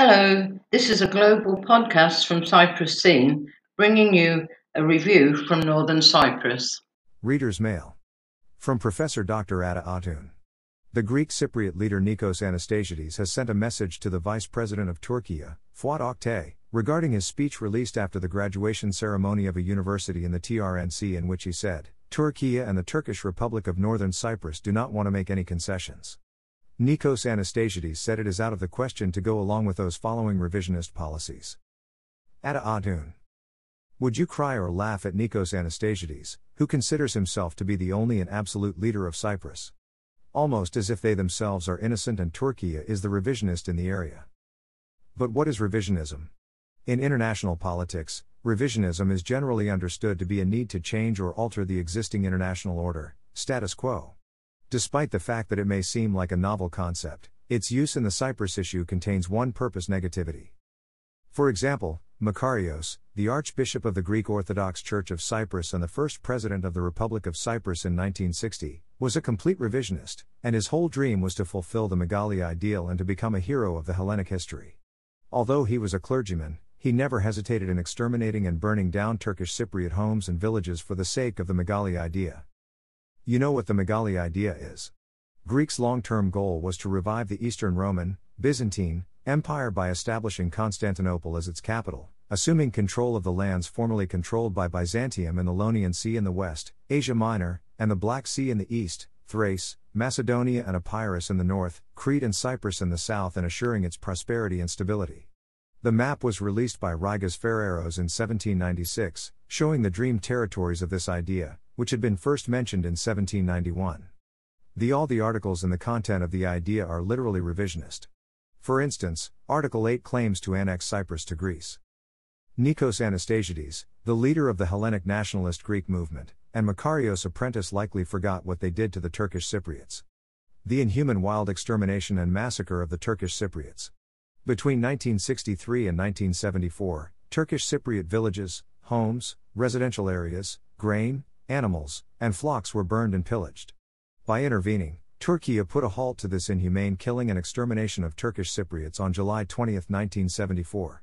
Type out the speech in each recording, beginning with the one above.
Hello, this is a global podcast from Cyprus Scene, bringing you a review from Northern Cyprus. Reader's Mail. From Professor Dr. Ata Atun. The Greek Cypriot leader Nikos Anastasiades has sent a message to the Vice President of Turkey, Fuat Oktay, regarding his speech released after the graduation ceremony of a university in the TRNC in which he said, Turkey and the Turkish Republic of Northern Cyprus do not want to make any concessions. Nikos Anastasiades said it is out of the question to go along with those following revisionist policies. Ata Atun. Would you cry or laugh at Nikos Anastasiades, who considers himself to be the only and absolute leader of Cyprus? Almost as if they themselves are innocent and Turkey is the revisionist in the area. But what is revisionism? In international politics, revisionism is generally understood to be a need to change or alter the existing international order, status quo. Despite the fact that it may seem like a novel concept, its use in the Cyprus issue contains one purpose negativity. For example, Makarios, the Archbishop of the Greek Orthodox Church of Cyprus and the first President of the Republic of Cyprus in 1960, was a complete revisionist, and his whole dream was to fulfill the Megali ideal and to become a hero of the Hellenic history. Although he was a clergyman, he never hesitated in exterminating and burning down Turkish Cypriot homes and villages for the sake of the Megali idea. You know what the Megali idea is. Greeks' long term goal was to revive the Eastern Roman, Byzantine, Empire by establishing Constantinople as its capital, assuming control of the lands formerly controlled by Byzantium in the Ionian Sea in the west, Asia Minor, and the Black Sea in the east, Thrace, Macedonia and Epirus in the north, Crete and Cyprus in the south, and assuring its prosperity and stability. The map was released by Rigas Feraios in 1796, showing the dream territories of this idea, which had been first mentioned in 1791. The all the articles in the content of the idea are literally revisionist. For instance, Article 8 claims to annex Cyprus to Greece. Nikos Anastasiades, the leader of the Hellenic nationalist Greek movement, and Makarios' apprentice likely forgot what they did to the Turkish Cypriots. The inhuman wild extermination and massacre of the Turkish Cypriots. Between 1963 and 1974, Turkish Cypriot villages, homes, residential areas, grain, animals, and flocks were burned and pillaged. By intervening, Turkey put a halt to this inhumane killing and extermination of Turkish Cypriots on July 20, 1974.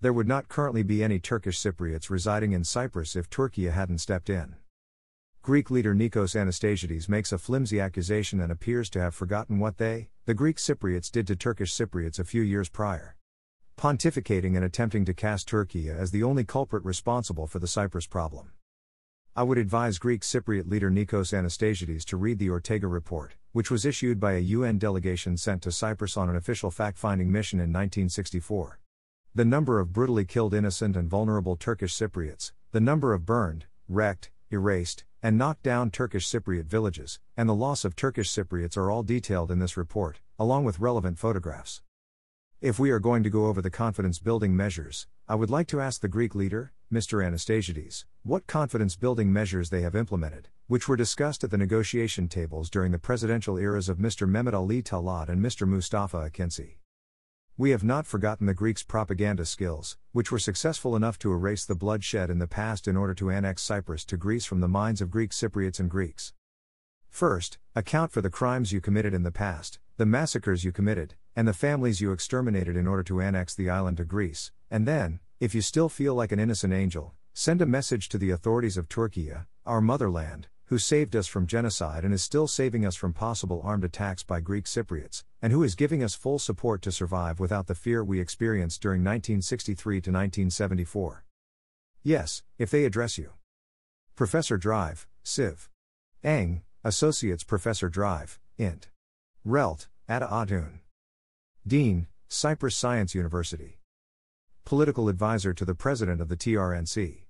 There would not currently be any Turkish Cypriots residing in Cyprus if Turkey hadn't stepped in. Greek leader Nikos Anastasiades makes a flimsy accusation and appears to have forgotten what they, the Greek Cypriots, did to Turkish Cypriots a few years prior. Pontificating and attempting to cast Turkey as the only culprit responsible for the Cyprus problem. I would advise Greek Cypriot leader Nikos Anastasiades to read the Ortega report, which was issued by a UN delegation sent to Cyprus on an official fact finding mission in 1964. The number of brutally killed innocent and vulnerable Turkish Cypriots, the number of burned, wrecked, erased, and knocked down Turkish Cypriot villages, and the loss of Turkish Cypriots are all detailed in this report, along with relevant photographs. If we are going to go over the confidence building measures, I would like to ask the Greek leader, Mr. Anastasiades, what confidence building measures they have implemented, which were discussed at the negotiation tables during the presidential eras of Mr. Mehmet Ali Talat and Mr. Mustafa Akinci. We have not forgotten the Greeks' propaganda skills, which were successful enough to erase the bloodshed in the past in order to annex Cyprus to Greece from the minds of Greek Cypriots and Greeks. First, account for the crimes you committed in the past, the massacres you committed, and the families you exterminated in order to annex the island to Greece, and then, if you still feel like an innocent angel, send a message to the authorities of Turkey, our motherland, who saved us from genocide and is still saving us from possible armed attacks by Greek Cypriots, and who is giving us full support to survive without the fear we experienced during 1963 to 1974. Yes, if they address you. Professor Drive, Civ. Eng, Associates Professor Drive, Int. Relt, Ata Atun. Dean, Cyprus Science University. Political advisor to the President of the TRNC.